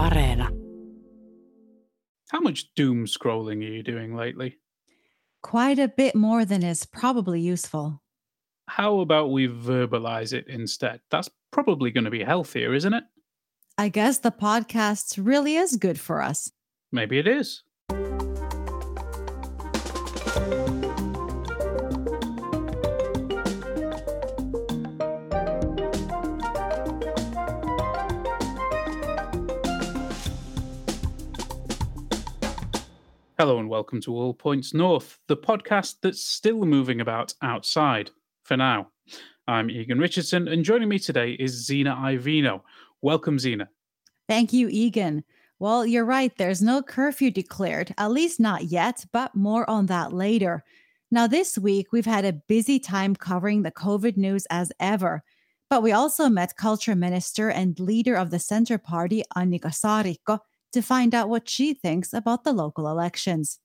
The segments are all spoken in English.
Areena. How much doom scrolling are you doing lately? Quite a bit more than is probably useful. How about we verbalize it instead? That's probably going to be healthier, isn't it? I guess the podcast really is good for us. Maybe it is. Hello and welcome to All Points North, the podcast that's still moving about outside for now. I'm Egan Richardson, and joining me today is Zena Iovino. Welcome, Zena. Thank you, Egan. Well, you're right, there's no curfew declared, at least not yet, but more on that later. Now, this week, we've had a busy time covering the COVID news as ever, but we also met Culture Minister and leader of the Centre Party, Annika Saarikko, to find out what she thinks about the local elections.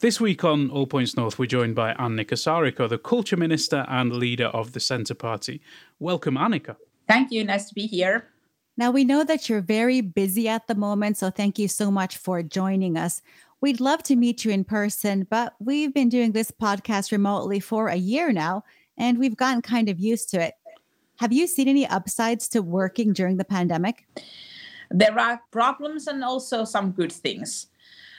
This week on All Points North, we're joined by Annika Saarikko, the Culture Minister and leader of the Centre Party. Welcome, Annika. Thank you. Nice to be here. Now, we know that you're very busy at the moment, so thank you so much for joining us. We'd love to meet you in person, but we've been doing this podcast remotely for a year now, and we've gotten kind of used to it. Have you seen any upsides to working during the pandemic? There are problems and also some good things.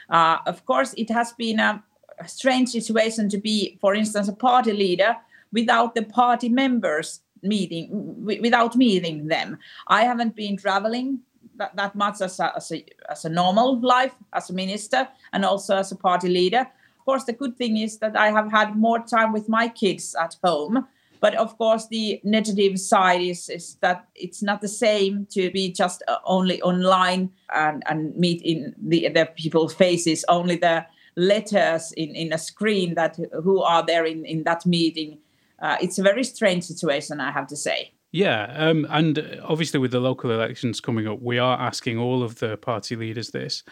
Uh, of course, it has been a strange situation to be, for instance, a party leader without the party members meeting, w- without meeting them. I haven't been traveling that, that much as a, as, a, as a normal life as a minister and also as a party leader. Of course, the good thing is that I have had more time with my kids at home but of course, the negative side is, is that it's not the same to be just uh, only online and, and meet in the, the people's faces, only the letters in, in a screen that who are there in, in that meeting. Uh, it's a very strange situation, I have to say. Yeah, um, and obviously with the local elections coming up, we are asking all of the party leaders this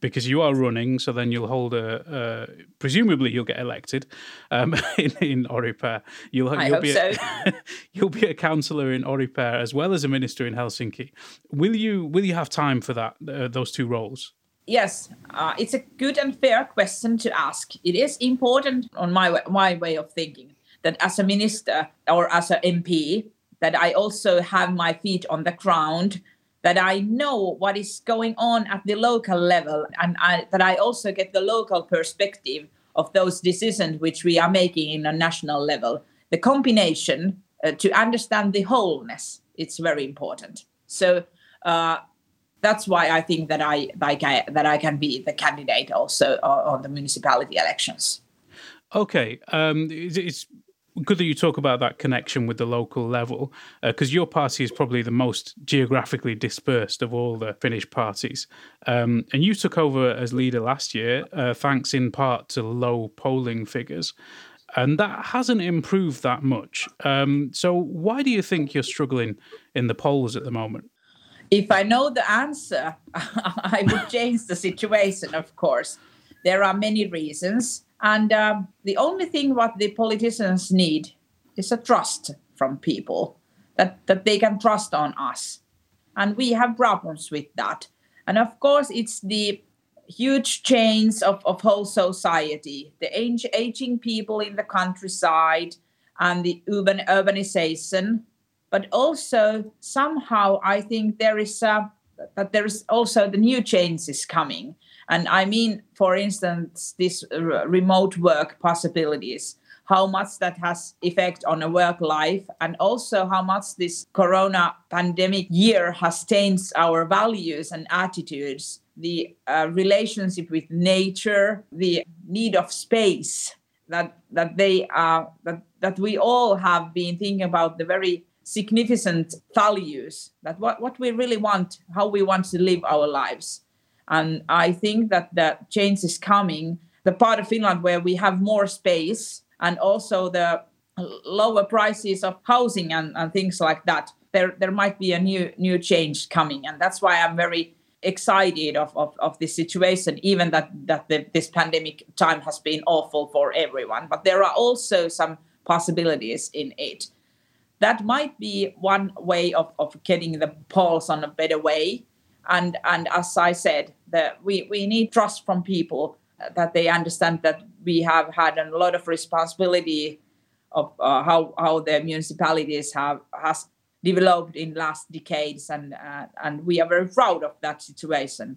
because you are running. So then you'll hold a, presumably you'll get elected um, in, in Oripää. You'll, I you'll hope be so. A, you'll be a councillor in Oripää as well as a minister in Helsinki. Will you will you have time for that uh, those two roles? Yes, uh, it's a good and fair question to ask. It is important on my my way of thinking that as a minister or as an MP that I also have my feet on the ground, that I know what is going on at the local level, and I, that I also get the local perspective of those decisions which we are making in a national level. The combination uh, to understand the wholeness it's very important. So uh, that's why I think that I, I that I can be the candidate also on the municipality elections. Okay, um, it's good that you talk about that connection with the local level, because uh, your party is probably the most geographically dispersed of all the Finnish parties. Um, and you took over as leader last year, uh, thanks in part to low polling figures. And that hasn't improved that much. Um, so, why do you think you're struggling in the polls at the moment? If I know the answer, I would change the situation, of course. There are many reasons. And um, the only thing what the politicians need is a trust from people that, that they can trust on us. And we have problems with that. And of course, it's the huge change of, of whole society, the age, aging people in the countryside and the urban urbanization. But also somehow I think there is a, that there is also the new changes coming and I mean, for instance, this remote work possibilities, how much that has effect on a work life, and also how much this Corona pandemic year has changed our values and attitudes, the uh, relationship with nature, the need of space that that they are that that we all have been thinking about the very significant values that what, what we really want how we want to live our lives and I think that that change is coming. The part of Finland where we have more space and also the lower prices of housing and, and things like that, there, there might be a new new change coming. And that's why I'm very excited of, of, of this situation, even that, that the, this pandemic time has been awful for everyone. But there are also some possibilities in it. That might be one way of, of getting the polls on a better way And and as I said, that we, we need trust from people that they understand that we have had a lot of responsibility of uh, how how the municipalities have has developed in last decades. And uh, and we are very proud of that situation.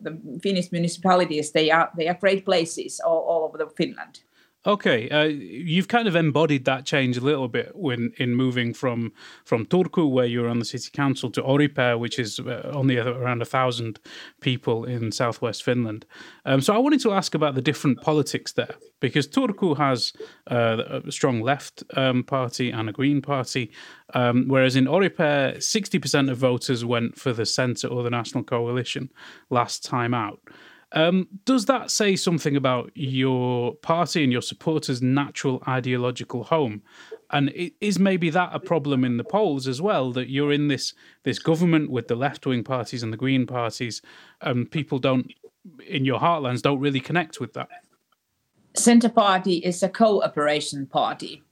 The finnish municipalities they are they are great places all, all over finland Okay, uh, you've kind of embodied that change a little bit when in moving from from Turku, where you were on the city council, to Oripää, which is uh, only around a thousand people in southwest Finland. Um, so I wanted to ask about the different politics there, because Turku has uh, a strong left um, party and a green party, um, whereas in Oripää, sixty percent of voters went for the centre or the National Coalition last time out. Um, does that say something about your party and your supporters' natural ideological home? And is maybe that a problem in the polls as well that you're in this this government with the left wing parties and the Green parties, and people don't in your heartlands don't really connect with that? Centre Party is a cooperation party.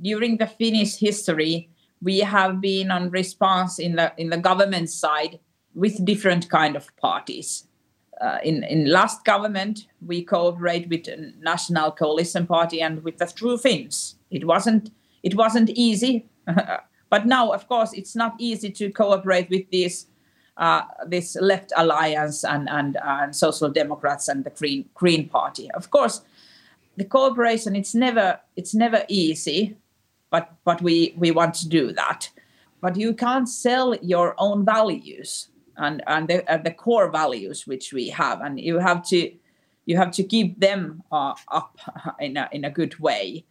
During the Finnish history, we have been on response in the in the government side with different kind of parties uh, in in last government we cooperate with National Coalition Party and with the True Finns. It wasn't it wasn't easy, but now of course it's not easy to cooperate with this uh, this left alliance and and, and social democrats and the Green Green Party. Of course, the cooperation it's never it's never easy, but but we we want to do that. But you can't sell your own values and and the, uh, the core values which we have and you have to you have to keep them uh, up in a, in a good way.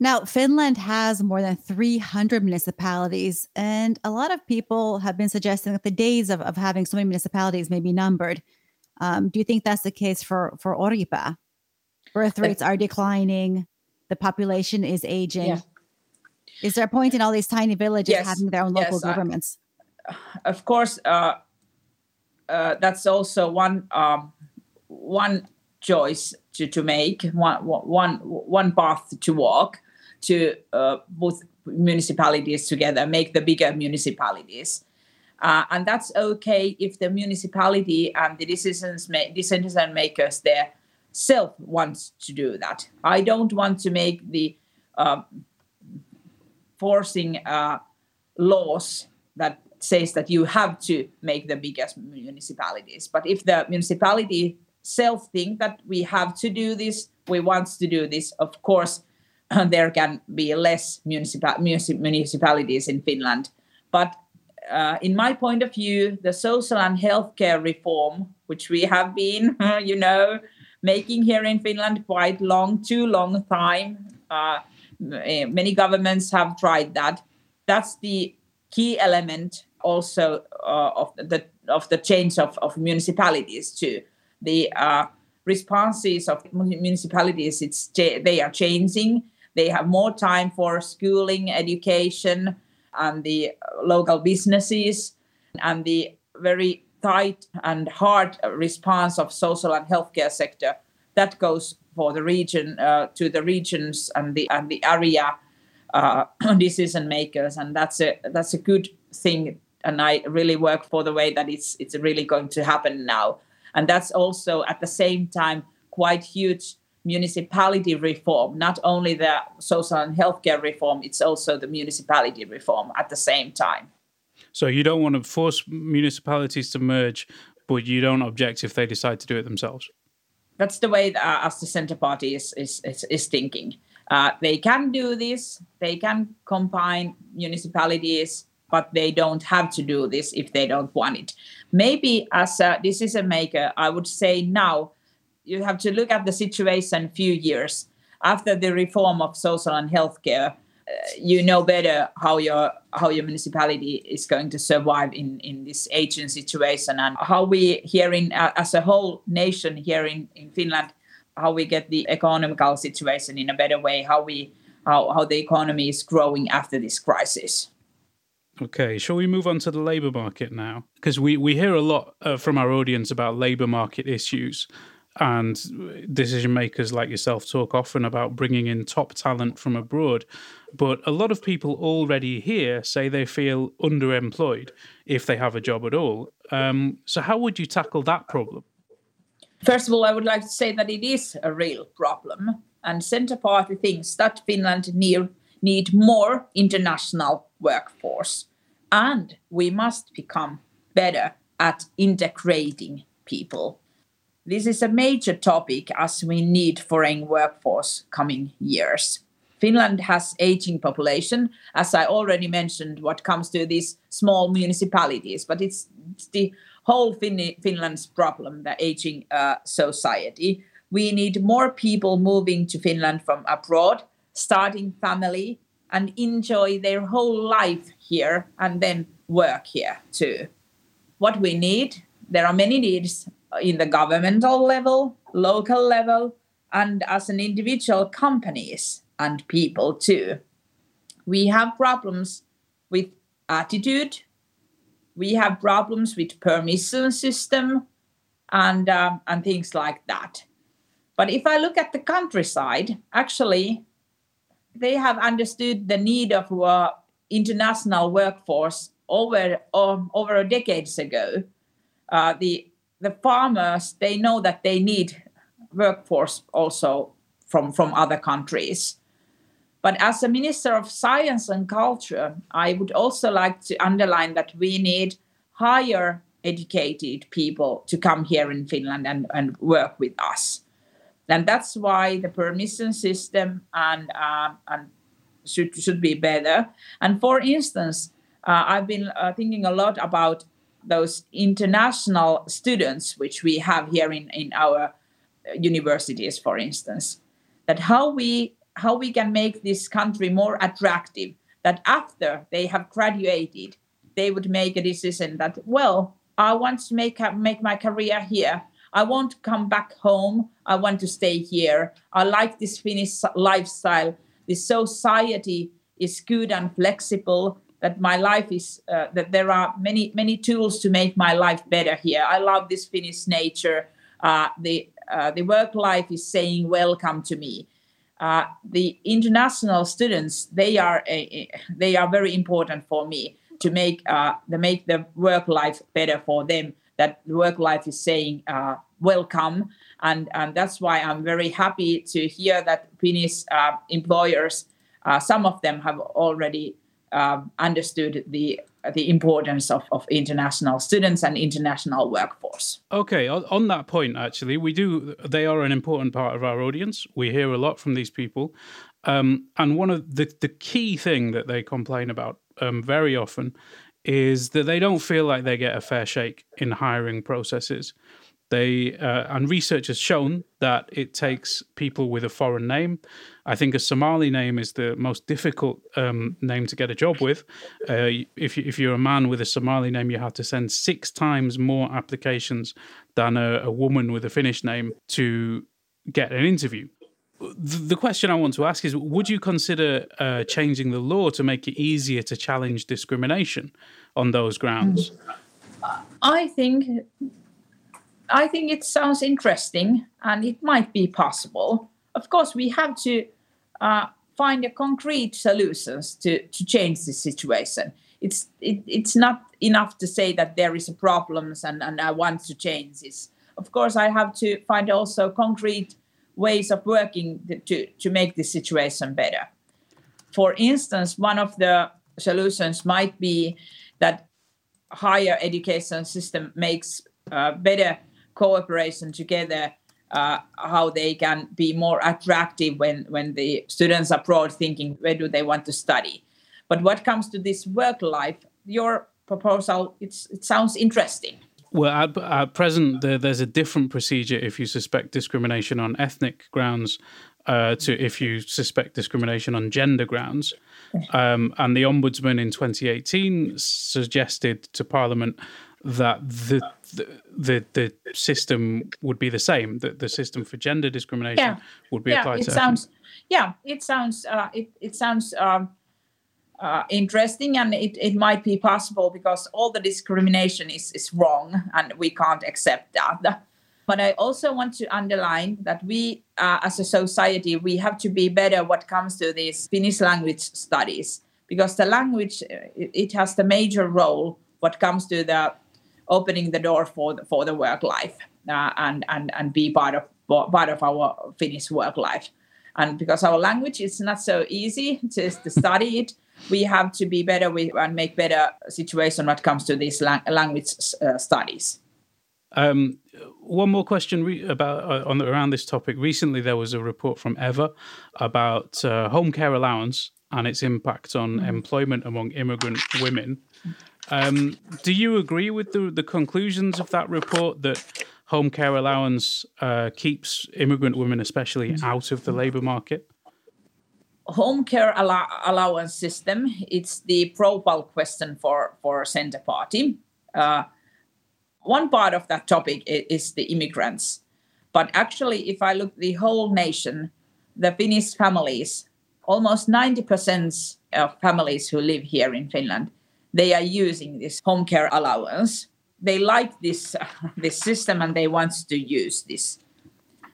Now finland has more than 300 municipalities and a lot of people have been suggesting that the days of, of having so many municipalities may be numbered. Um, do you think that's the case for for oripää birth rates are declining the population is aging. Yeah. is there a point in all these tiny villages yes. having their own local yes, governments of course, uh, uh, that's also one um, one choice to, to make, one, one, one path to walk to uh, both municipalities together, make the bigger municipalities. Uh, and that's okay if the municipality and the decisions ma- decision makers there self wants to do that. I don't want to make the uh, forcing uh, laws that says that you have to make the biggest municipalities. But if the municipality self think that we have to do this, we want to do this, of course, there can be less municipal, municipalities in Finland. But uh, in my point of view, the social and healthcare reform, which we have been, you know, making here in Finland quite long, too long time. Uh, many governments have tried that. That's the key element also uh, of the of the change of, of municipalities too. The uh, responses of municipalities it's they are changing. They have more time for schooling, education, and the local businesses, and the very tight and hard response of social and healthcare sector that goes for the region uh, to the regions and the and the area uh, decision makers, and that's a that's a good thing and I really work for the way that it's it's really going to happen now. And that's also at the same time quite huge municipality reform, not only the social and healthcare reform, it's also the municipality reform at the same time. So you don't want to force municipalities to merge, but you don't object if they decide to do it themselves. That's the way that, uh, as the Centre Party is is, is, is thinking. Uh, they can do this. They can combine municipalities but they don't have to do this if they don't want it. Maybe as a decision maker, I would say now you have to look at the situation few years after the reform of social and healthcare. Uh, you know better how your how your municipality is going to survive in in this aging situation and how we here in uh, as a whole nation here in in Finland how we get the economical situation in a better way how we how, how the economy is growing after this crisis Okay, shall we move on to the labour market now? Because we, we hear a lot uh, from our audience about labour market issues. and decision makers like yourself talk often about bringing in top talent from abroad. But a lot of people already here say they feel underemployed if they have a job at all. Um, so, how would you tackle that problem? First of all, I would like to say that it is a real problem. And Centre Party thinks that Finland need, need more international workforce. And we must become better at integrating people. This is a major topic as we need foreign workforce coming years. Finland has aging population, as I already mentioned, what comes to these small municipalities, but it's, it's the whole fin- Finland's problem, the aging uh, society. We need more people moving to Finland from abroad, starting family, and enjoy their whole life here, and then work here too. What we need, there are many needs in the governmental level, local level, and as an individual companies and people too. We have problems with attitude. We have problems with permission system and uh, and things like that. But if I look at the countryside, actually, they have understood the need of uh, international workforce over uh, over decades ago. Uh, the the farmers they know that they need workforce also from from other countries but as a minister of science and culture i would also like to underline that we need higher educated people to come here in finland and, and work with us. And that's why the permission system and uh, and should should be better. And for instance uh, i've been uh, thinking a lot about those international students which we have here in, in our universities for instance that how we how we can make this country more attractive that after they have graduated they would make a decision that well i want to make make my career here i want to come back home i want to stay here i like this finnish lifestyle this society is good and flexible that my life is uh, that there are many many tools to make my life better here. I love this Finnish nature. Uh, the uh, the work life is saying welcome to me. Uh, the international students they are a, they are very important for me to make uh, the make the work life better for them. That work life is saying uh, welcome, and and that's why I'm very happy to hear that Finnish employers. some of them have already um, understood the the importance of, of international students and international workforce. Okay, on that point, actually, we do. They are an important part of our audience. We hear a lot from these people, um, and one of the the key thing that they complain about um, very often is that they don't feel like they get a fair shake in hiring processes. They uh, and research has shown that it takes people with a foreign name. I think a Somali name is the most difficult um, name to get a job with. Uh, if you, if you're a man with a Somali name, you have to send six times more applications than a, a woman with a Finnish name to get an interview. The question I want to ask is: Would you consider uh, changing the law to make it easier to challenge discrimination on those grounds? I think I think it sounds interesting and it might be possible. Of course, we have to uh, find a concrete solutions to, to change the situation. It's it, it's not enough to say that there is a problems and, and I want to change this. Of course, I have to find also concrete ways of working to, to make the situation better. For instance, one of the solutions might be that higher education system makes uh, better cooperation together uh, how they can be more attractive when when the students abroad thinking where do they want to study? But what comes to this work life your proposal it's it sounds interesting. Well, at, at present, there, there's a different procedure if you suspect discrimination on ethnic grounds uh, to if you suspect discrimination on gender grounds. Um, and the Ombudsman in 2018 suggested to Parliament that the the the system would be the same. That the system for gender discrimination yeah. would be yeah, applied it to. Sounds, yeah, it sounds uh, it it sounds um, uh, interesting, and it, it might be possible because all the discrimination is is wrong, and we can't accept that. But I also want to underline that we, uh, as a society, we have to be better what comes to these Finnish language studies because the language uh, it, it has the major role what comes to the opening the door for the, for the work life uh, and and and be part of part of our Finnish work life. And because our language is not so easy to, to study it, we have to be better with and make better situation when it comes to these lang- language uh, studies. Um, one more question re- about uh, on the, around this topic. Recently, there was a report from Eva about uh, home care allowance and its impact on mm. employment among immigrant women. Um, do you agree with the, the conclusions of that report that home care allowance uh, keeps immigrant women, especially, out of the labour market? Home care allow- allowance system. It's the profile question for for Centre Party. Uh, one part of that topic is the immigrants. But actually, if I look the whole nation, the Finnish families, almost 90% of families who live here in Finland, they are using this home care allowance. They like this, uh, this system and they want to use this.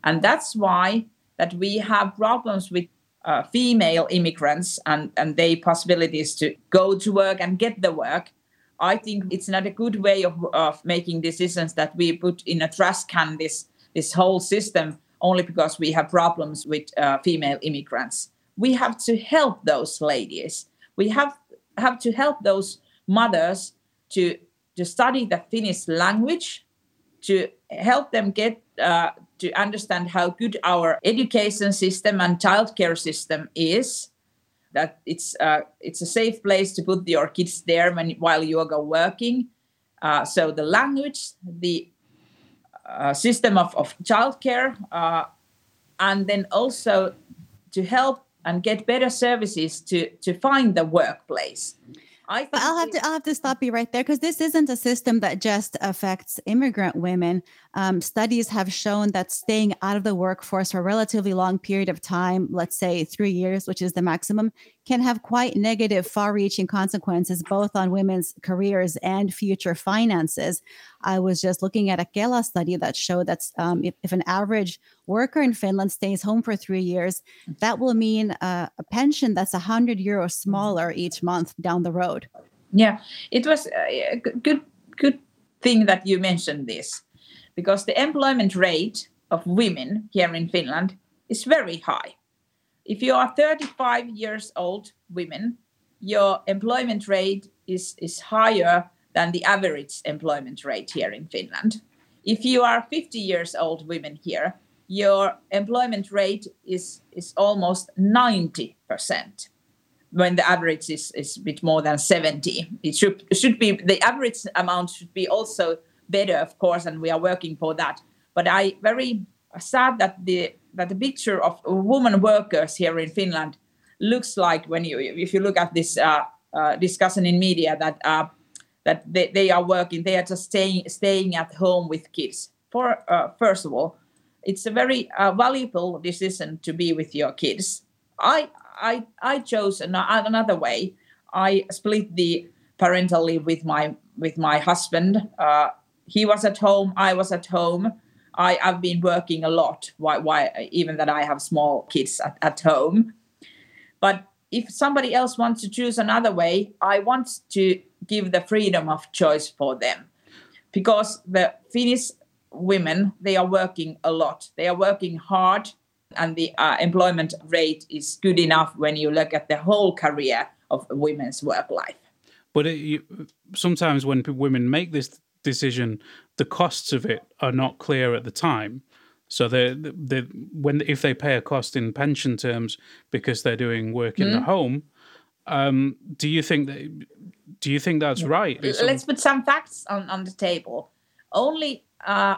And that's why that we have problems with uh, female immigrants and, and their possibilities to go to work and get the work I think it's not a good way of, of making decisions that we put in a trash can this this whole system only because we have problems with uh, female immigrants. We have to help those ladies. We have have to help those mothers to to study the Finnish language, to help them get uh, to understand how good our education system and childcare system is, that it's uh, it's a safe place to put your kids there when while you are working. Uh, so the language, the uh, system of, of childcare, uh, and then also to help and get better services to to find the workplace. I but I'll have to I'll have to stop you right there because this isn't a system that just affects immigrant women. Um, studies have shown that staying out of the workforce for a relatively long period of time, let's say three years, which is the maximum, can have quite negative, far reaching consequences both on women's careers and future finances. I was just looking at a Kela study that showed that um, if, if, an average worker in Finland stays home for three years, that will mean uh, a pension that's 100 euros smaller each month down the road. Yeah, it was a good, good thing that you mentioned this because the employment rate of women here in Finland is very high if you are 35 years old women, your employment rate is, is higher than the average employment rate here in Finland. If you are 50 years old women here, your employment rate is, is almost 90%, when the average is, is a bit more than 70. It should, should be, the average amount should be also better, of course, and we are working for that. But I very sad that the that the picture of women workers here in Finland looks like when you if you look at this uh, uh, discussion in media that uh, that they, they are working they are just staying staying at home with kids. For uh, first of all it's a very uh, valuable decision to be with your kids. I i i chose another way. I split the parental leave with my with my husband. Uh, he was at home i was at home I, have been working a lot, why, why, even that I have small kids at, at home. But if somebody else wants to choose another way, I want to give the freedom of choice for them. Because the Finnish women, they are working a lot. They are working hard, and the uh, employment rate is good enough when you look at the whole career of women's work life. But it, you, sometimes when women make this decision, the costs of it are not clear at the time. So they they when if they pay a cost in pension terms because they're doing work in mm. the home, um, do you think that do you think that's right? Let's put some facts on, on the table. Only uh,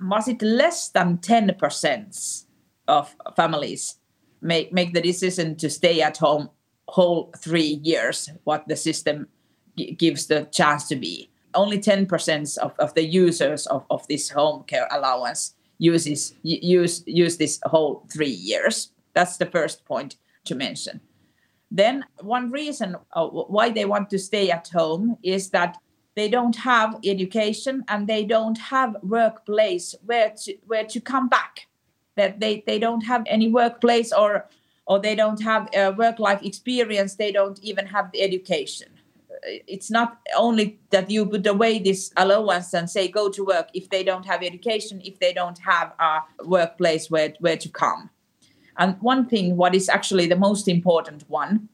was it less than ten percent of families make make the decision to stay at home whole three years, what the system g- gives the chance to be only 10% of, of the users of, of this home care allowance uses use use this whole three years. That's the first point to mention. Then one reason uh, why they want to stay at home is that they don't have education and they don't have workplace where to where to come back. That they they don't have any workplace or or they don't have a work life experience. They don't even have the education it's not only that you put away this allowance and say go to work if they don't have education if they don't have a workplace where, where to come. And one thing what is actually the most important one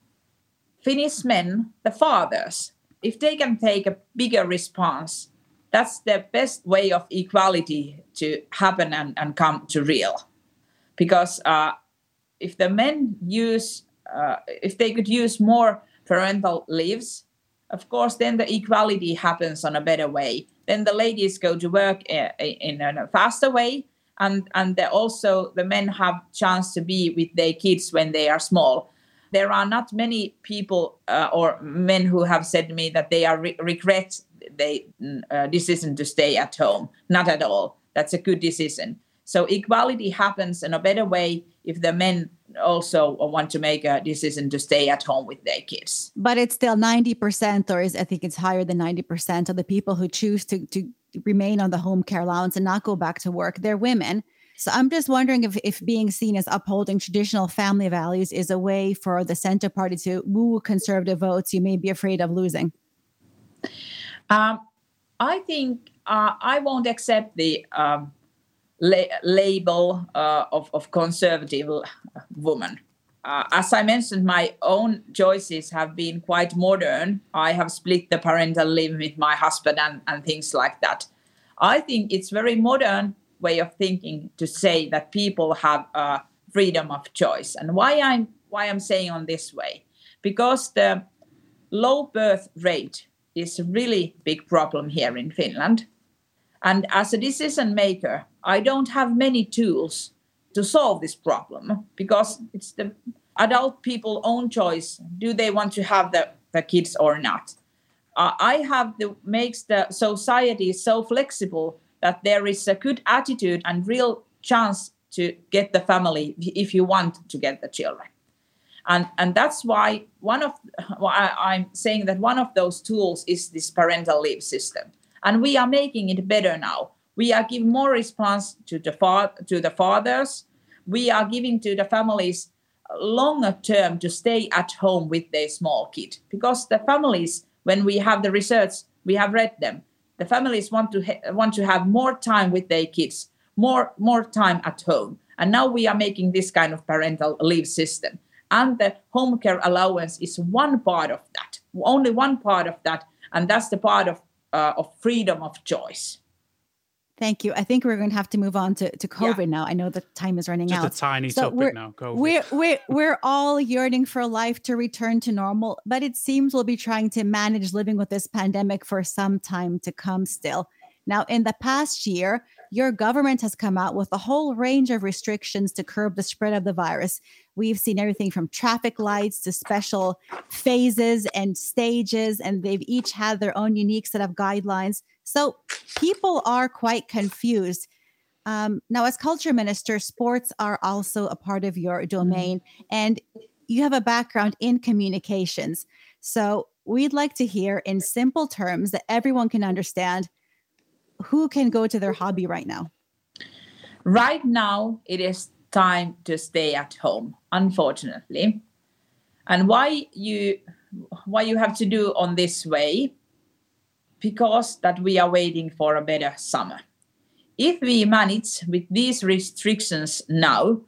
finnish men the fathers if they can take a bigger response that's the best way of equality to happen and, and come to real. Because uh, if the men use uh, if they could use more parental leaves of course then the equality happens on a better way. Then the ladies go to work uh, in a faster way and and also the men have chance to be with their kids when they are small. There are not many people uh, or men who have said to me that they are re- regret their uh, decision to stay at home. Not at all. That's a good decision so equality happens in a better way if the men also want to make a decision to stay at home with their kids. But it's still 90%, or is I think it's higher than 90% of the people who choose to, to remain on the home care allowance and not go back to work, they're women. So I'm just wondering if, if being seen as upholding traditional family values is a way for the center party to woo conservative votes you may be afraid of losing. Um, I think uh, I won't accept the um, la- label uh, of, of conservative woman. Uh, as I mentioned, my own choices have been quite modern. I have split the parental leave with my husband and, and things like that. I think it's very modern way of thinking to say that people have uh, freedom of choice. And why I'm why I'm saying on this way, because the low birth rate is a really big problem here in Finland. And as a decision maker, I don't have many tools to solve this problem because it's the adult people own choice. Do they want to have the, the kids or not? Uh, I have the makes the society so flexible that there is a good attitude and real chance to get the family if you want to get the children. And, and that's why one of why I'm saying that one of those tools is this parental leave system and we are making it better now we are giving more response to the fa- to the fathers. We are giving to the families longer term to stay at home with their small kid because the families when we have the research we have read them. The families want to ha- want to have more time with their kids more more time at home. And now we are making this kind of parental leave system. And the home care allowance is one part of that only one part of that. And that's the part of uh, of freedom of choice. Thank you. I think we're going to have to move on to, to COVID yeah. now. I know the time is running Just out. Just a tiny so topic now. COVID. We're, we're, we're all yearning for life to return to normal, but it seems we'll be trying to manage living with this pandemic for some time to come still. Now, in the past year, your government has come out with a whole range of restrictions to curb the spread of the virus. We've seen everything from traffic lights to special phases and stages, and they've each had their own unique set of guidelines. So people are quite confused. Um, now, as culture minister, sports are also a part of your mm-hmm. domain, and you have a background in communications. So we'd like to hear in simple terms that everyone can understand who can go to their hobby right now? Right now, it is time to stay at home, unfortunately. And why you why you have to do on this way? Because that we are waiting for a better summer. If we manage with these restrictions now,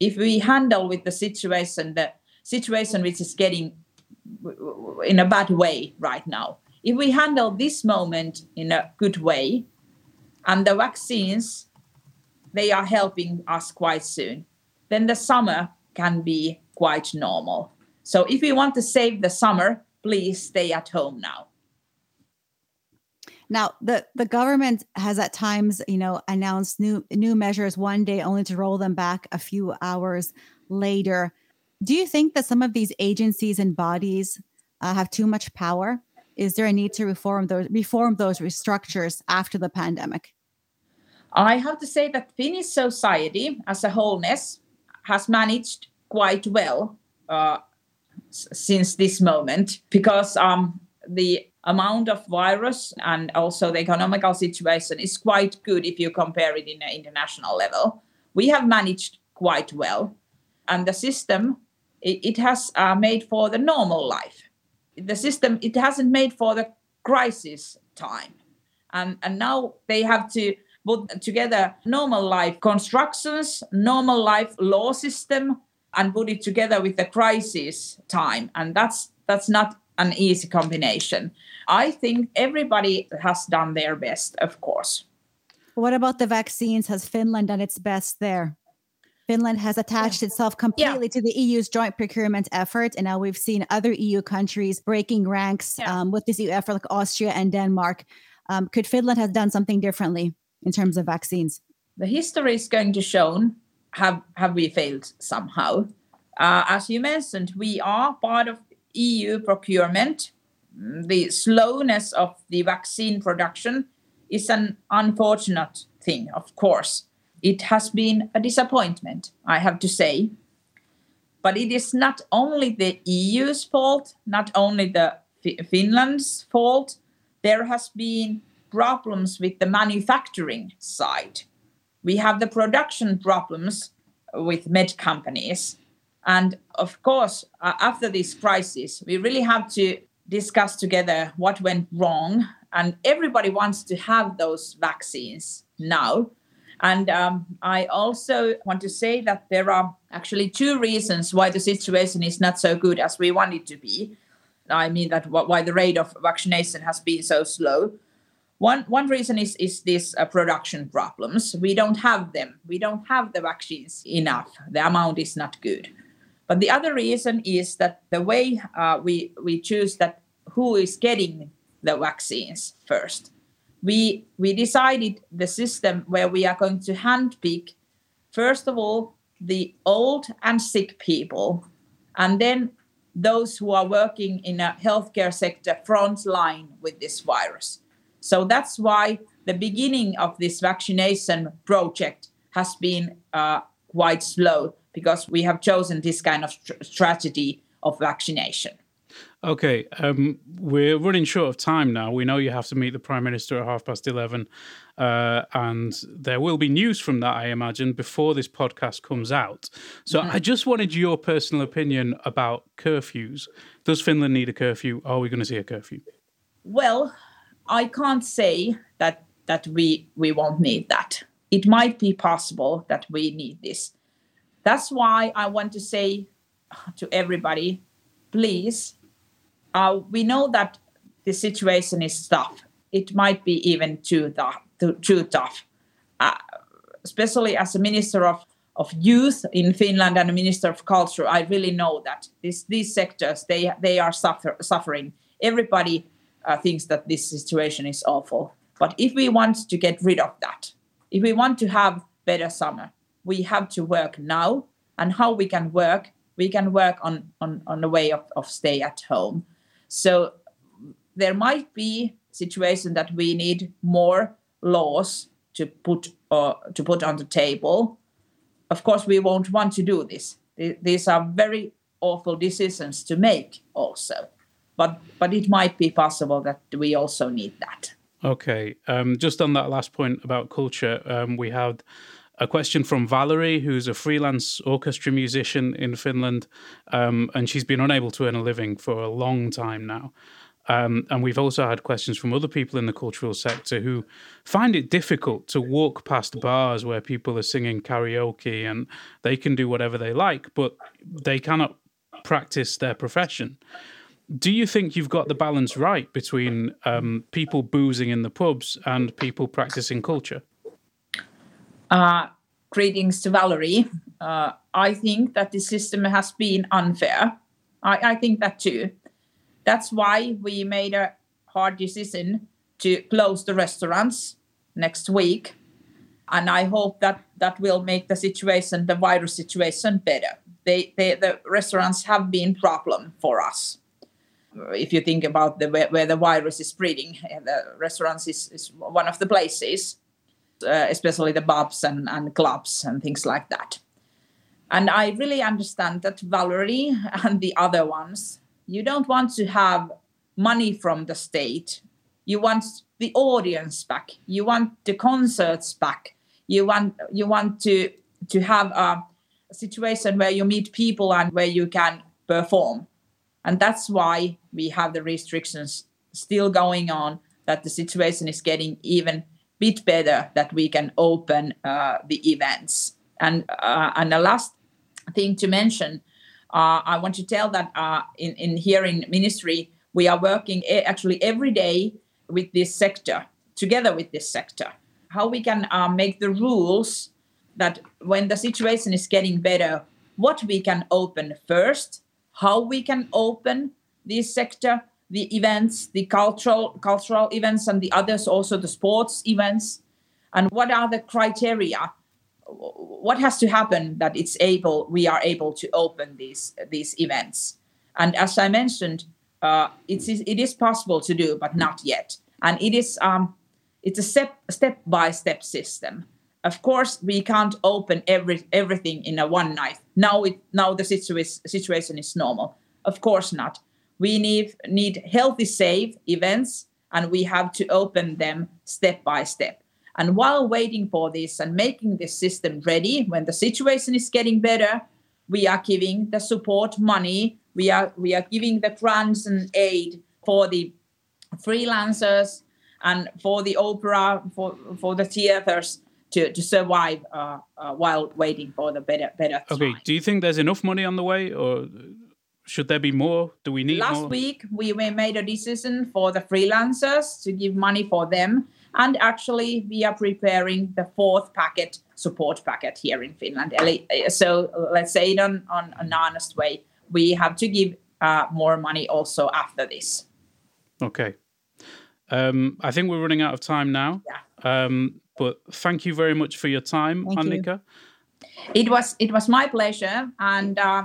if we handle with the situation the situation which is getting in a bad way right now, if we handle this moment in a good way, and the vaccines they are helping us quite soon. Then the summer can be quite normal. So if we want to save the summer please stay at home now. Now the the government has at times you know announced new new measures one day only to roll them back a few hours later. Do you think that some of these agencies and bodies uh, have too much power? Is there a need to reform those reform those restructures after the pandemic I have to say that Finnish society as a wholeness has managed quite well uh, since this moment because um, the amount of virus and also the economical situation is quite good if you compare it in an international level. We have managed quite well. And the system, it, it has uh, made for the normal life. The system, it hasn't made for the crisis time. And, and now they have to put together normal life constructions, normal life law system, and put it together with the crisis time. And that's that's not an easy combination. I think everybody has done their best, of course. What about the vaccines? Has Finland done its best there? Finland has attached yeah. itself completely yeah. to the EU's joint procurement effort. And now we've seen other EU countries breaking ranks yeah. um, with this EU effort, like Austria and Denmark. Um, could Finland have done something differently in terms of vaccines? The history is going to show have, have we failed somehow. Uh, as you mentioned, we are part of EU procurement. The slowness of the vaccine production is an unfortunate thing, of course it has been a disappointment, I have to say. But it is not only the EU's fault, not only the F- Finland's fault. There has been problems with the manufacturing side. We have the production problems with med companies. And of course, uh, after this crisis, we really have to discuss together what went wrong. And everybody wants to have those vaccines now. And um, I also want to say that there are actually two reasons why the situation is not so good as we want it to be. I mean that why the rate of vaccination has been so slow. One one reason is is these uh, production problems. We don't have them. We don't have the vaccines enough. The amount is not good. But the other reason is that the way uh, we we choose that who is getting the vaccines first we we decided the system where we are going to handpick first of all the old and sick people and then those who are working in a healthcare sector front line with this virus so that's why the beginning of this vaccination project has been uh, quite slow because we have chosen this kind of strategy of vaccination Okay, um, we're running short of time now. We know you have to meet the Prime Minister at half past 11, uh, and there will be news from that, I imagine, before this podcast comes out. So mm-hmm. I just wanted your personal opinion about curfews. Does Finland need a curfew? Are we going to see a curfew? Well, I can't say that that we we won't need that. It might be possible that we need this. That's why I want to say to everybody, please uh, we know that the situation is tough. It might be even too tough. Too, too tough. Uh, especially as a minister of, of youth in Finland and a minister of culture, I really know that this, these sectors they they are suffer, suffering. Everybody uh, thinks that this situation is awful. But if we want to get rid of that, if we want to have better summer, we have to work now. And how we can work, we can work on on, on a way of, of stay at home so there might be situation that we need more laws to put uh, to put on the table. Of course, we won't want to do this. These are very awful decisions to make, also. But but it might be possible that we also need that. Okay. Um, just on that last point about culture, um, we had a question from Valerie, who's a freelance orchestra musician in Finland, um, and she's been unable to earn a living for a long time now. Um, and we've also had questions from other people in the cultural sector who find it difficult to walk past bars where people are singing karaoke and they can do whatever they like, but they cannot practice their profession. Do you think you've got the balance right between um, people boozing in the pubs and people practicing culture? Uh, greetings to Valerie. Uh, I think that the system has been unfair. I, I think that too. That's why we made a hard decision to close the restaurants next week. And I hope that that will make the situation, the virus situation, better. They, they, the restaurants have been problem for us. If you think about the where, the virus is spreading, the restaurants is, is one of the places uh, especially the pubs and, and clubs and things like that. And I really understand that Valerie and the other ones, you don't want to have money from the state. You want the audience back. You want the concerts back. You want you want to to have a situation where you meet people and where you can perform. And that's why we have the restrictions still going on, that the situation is getting even bit better, that we can open uh, the events. And, uh, and the last thing to mention, uh, I want to tell that uh, in, in here in ministry, we are working actually every day with this sector, together with this sector, how we can uh, make the rules that when the situation is getting better, what we can open first, how we can open this sector, the events, the cultural cultural events, and the others also the sports events, and what are the criteria? What has to happen that it's able we are able to open these these events? And as I mentioned, uh, it is it is possible to do, but not yet. And it is um, it's a step step by step system of course we can't open every everything in a one night. Now it now the situa- situation is normal. Of course not. We need need healthy safe events and we have to open them step by step. And while waiting for this and making this system ready when the situation is getting better we are giving the support money. We are we are giving the grants and aid for the freelancers and for the opera for for the theaters to, to survive uh, uh, while waiting for the better better. Okay. Do you think there's enough money on the way, or should there be more? Do we need Last more? week we made a decision for the freelancers to give money for them, and actually we are preparing the fourth packet support packet here in Finland. Uh, so let's say it on, on an honest way, we have to give uh, more money also after this. Okay. Um, I think we're running out of time now. Yeah. Um, but thank you very much for your time, thank Annika. You. It was it was my pleasure, and uh,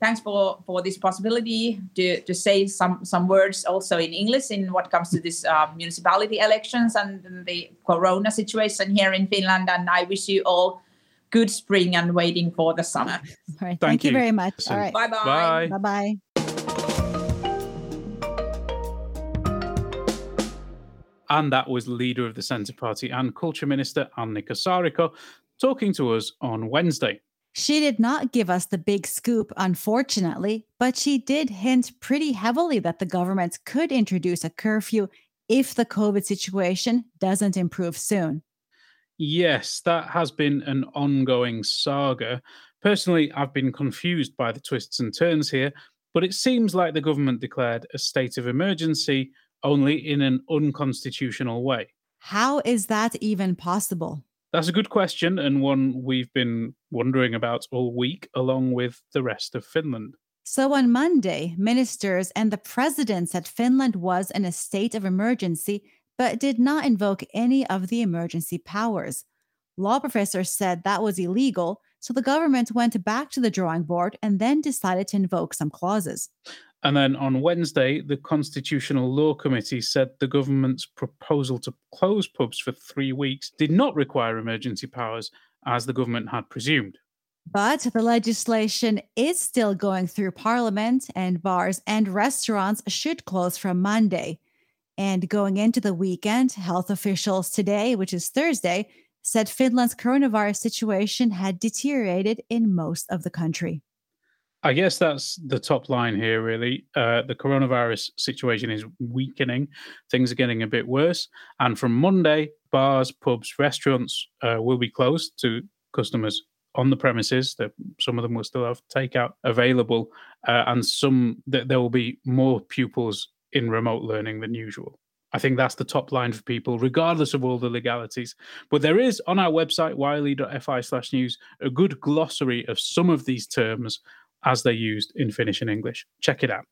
thanks for for this possibility to to say some some words also in English in what comes to this uh, municipality elections and the Corona situation here in Finland. And I wish you all good spring and waiting for the summer. All right. Thank, thank you. you. very much. All right. Bye bye. Bye bye. And that was leader of the Centre Party and Culture Minister Annika Saarikko talking to us on Wednesday. She did not give us the big scoop, unfortunately, but she did hint pretty heavily that the government could introduce a curfew if the COVID situation doesn't improve soon. Yes, that has been an ongoing saga. Personally, I've been confused by the twists and turns here, but it seems like the government declared a state of emergency only in an unconstitutional way. How is that even possible? That's a good question, and one we've been wondering about all week, along with the rest of Finland. So on Monday, ministers and the president said Finland was in a state of emergency, but did not invoke any of the emergency powers. Law professors said that was illegal, so the government went back to the drawing board and then decided to invoke some clauses. And then on Wednesday, the Constitutional Law Committee said the government's proposal to close pubs for three weeks did not require emergency powers, as the government had presumed. But the legislation is still going through Parliament, and bars and restaurants should close from Monday. And going into the weekend, health officials today, which is Thursday, said Finland's coronavirus situation had deteriorated in most of the country. I guess that's the top line here, really. Uh, the coronavirus situation is weakening. Things are getting a bit worse. And from Monday, bars, pubs, restaurants uh, will be closed to customers on the premises. Some of them will still have takeout available, uh, and some there will be more pupils in remote learning than usual. I think that's the top line for people, regardless of all the legalities. But there is on our website, yle.fi slash news, a good glossary of some of these terms as they're used in Finnish and English. Check it out.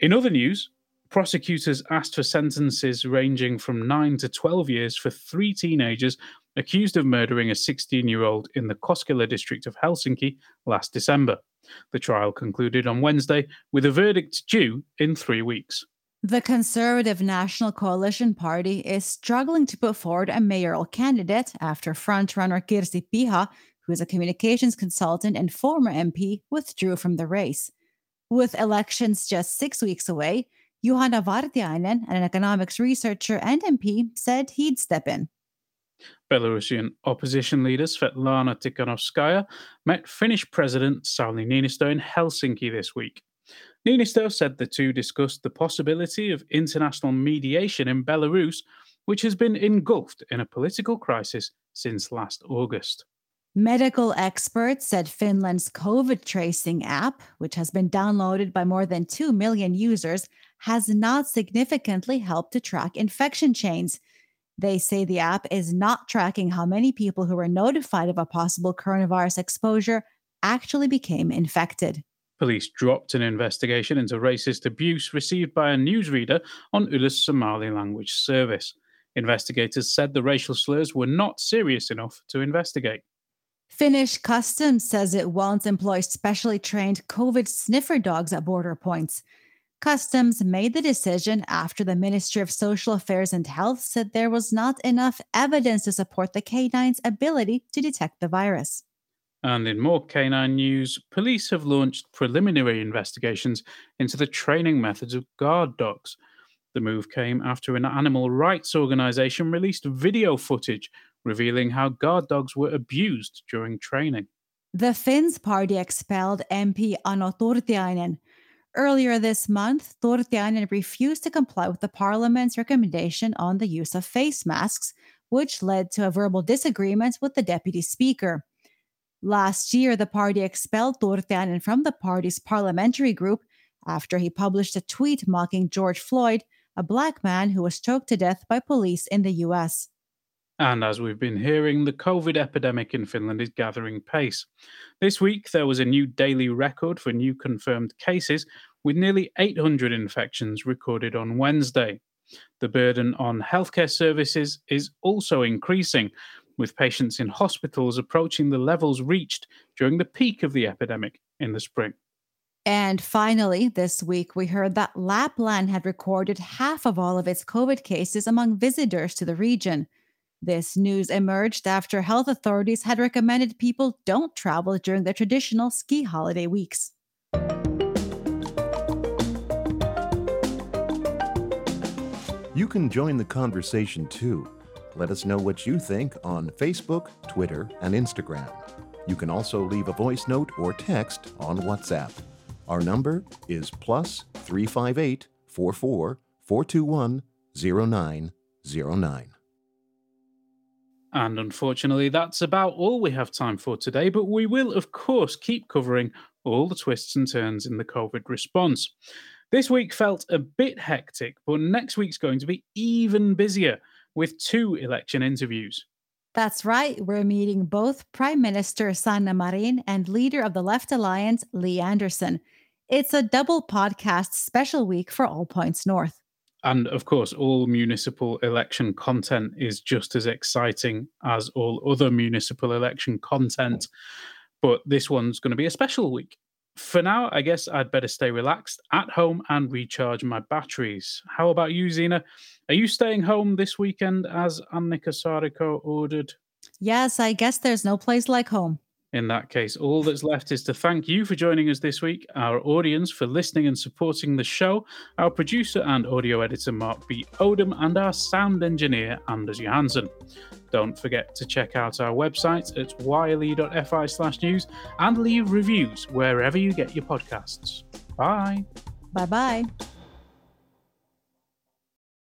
In other news, prosecutors asked for sentences ranging from 9 to 12 years for three teenagers accused of murdering a 16 year old in the Koskela district of Helsinki last December. The trial concluded on Wednesday with a verdict due in three weeks. The Conservative National Coalition Party is struggling to put forward a mayoral candidate after frontrunner Kirsi Piha, who is a communications consultant and former MP, withdrew from the race. With elections just six weeks away, Juhana Vartiainen, an economics researcher and MP, said he'd step in. Belarusian opposition leader Svetlana Tikhanovskaya met Finnish President Sauli Niinistö in Helsinki this week. Niinistö said the two discussed the possibility of international mediation in Belarus, which has been engulfed in a political crisis since last August. Medical experts said Finland's COVID tracing app, which has been downloaded by more than 2 million users, has not significantly helped to track infection chains. They say the app is not tracking how many people who were notified of a possible coronavirus exposure actually became infected. Police dropped an investigation into racist abuse received by a newsreader on Yle's Somali language service. Investigators said the racial slurs were not serious enough to investigate. Finnish Customs says it won't employ specially trained COVID sniffer dogs at border points. Customs made the decision after the Ministry of Social Affairs and Health said there was not enough evidence to support the canine's ability to detect the virus. And in more canine news, police have launched preliminary investigations into the training methods of guard dogs. The move came after an animal rights organization released video footage revealing how guard dogs were abused during training. The Finns party expelled MP Ano Turtiainen. Earlier this month, Turtiainen refused to comply with the parliament's recommendation on the use of face masks, which led to a verbal disagreement with the deputy speaker. Last year, the party expelled Turtiainen from the party's parliamentary group after he published a tweet mocking George Floyd, a black man who was choked to death by police in the US. And as we've been hearing, the COVID epidemic in Finland is gathering pace. This week, there was a new daily record for new confirmed cases, with nearly 800 infections recorded on Wednesday. The burden on healthcare services is also increasing, with patients in hospitals approaching the levels reached during the peak of the epidemic in the spring. And finally, this week, we heard that Lapland had recorded half of all of its COVID cases among visitors to the region. This news emerged after health authorities had recommended people don't travel during the traditional ski holiday weeks. You can join the conversation too. Let us know what you think on Facebook, Twitter, and Instagram. You can also leave a voice note or text on WhatsApp. Our number is plus 358 44 421 0909. And unfortunately, that's about all we have time for today, but we will, of course, keep covering all the twists and turns in the COVID response. This week felt a bit hectic, but next week's going to be even busier with two election interviews. That's right. We're meeting both Prime Minister Sanna Marin and leader of the Left Alliance, Li Andersson. It's a double podcast special week for All Points North. And of course, all municipal election content is just as exciting as all other municipal election content. But this one's going to be a special week. For now, I guess I'd better stay relaxed at home and recharge my batteries. How about you, Zena? Are you staying home this weekend as Annika Saarikko ordered? Yes, I guess there's no place like home. In that case, all that's left is to thank you for joining us this week, our audience for listening and supporting the show, our producer and audio editor Mark B. Odom, and our sound engineer Anders Johansson. Don't forget to check out our website at yle.fi slash news and leave reviews wherever you get your podcasts. Bye. Bye bye.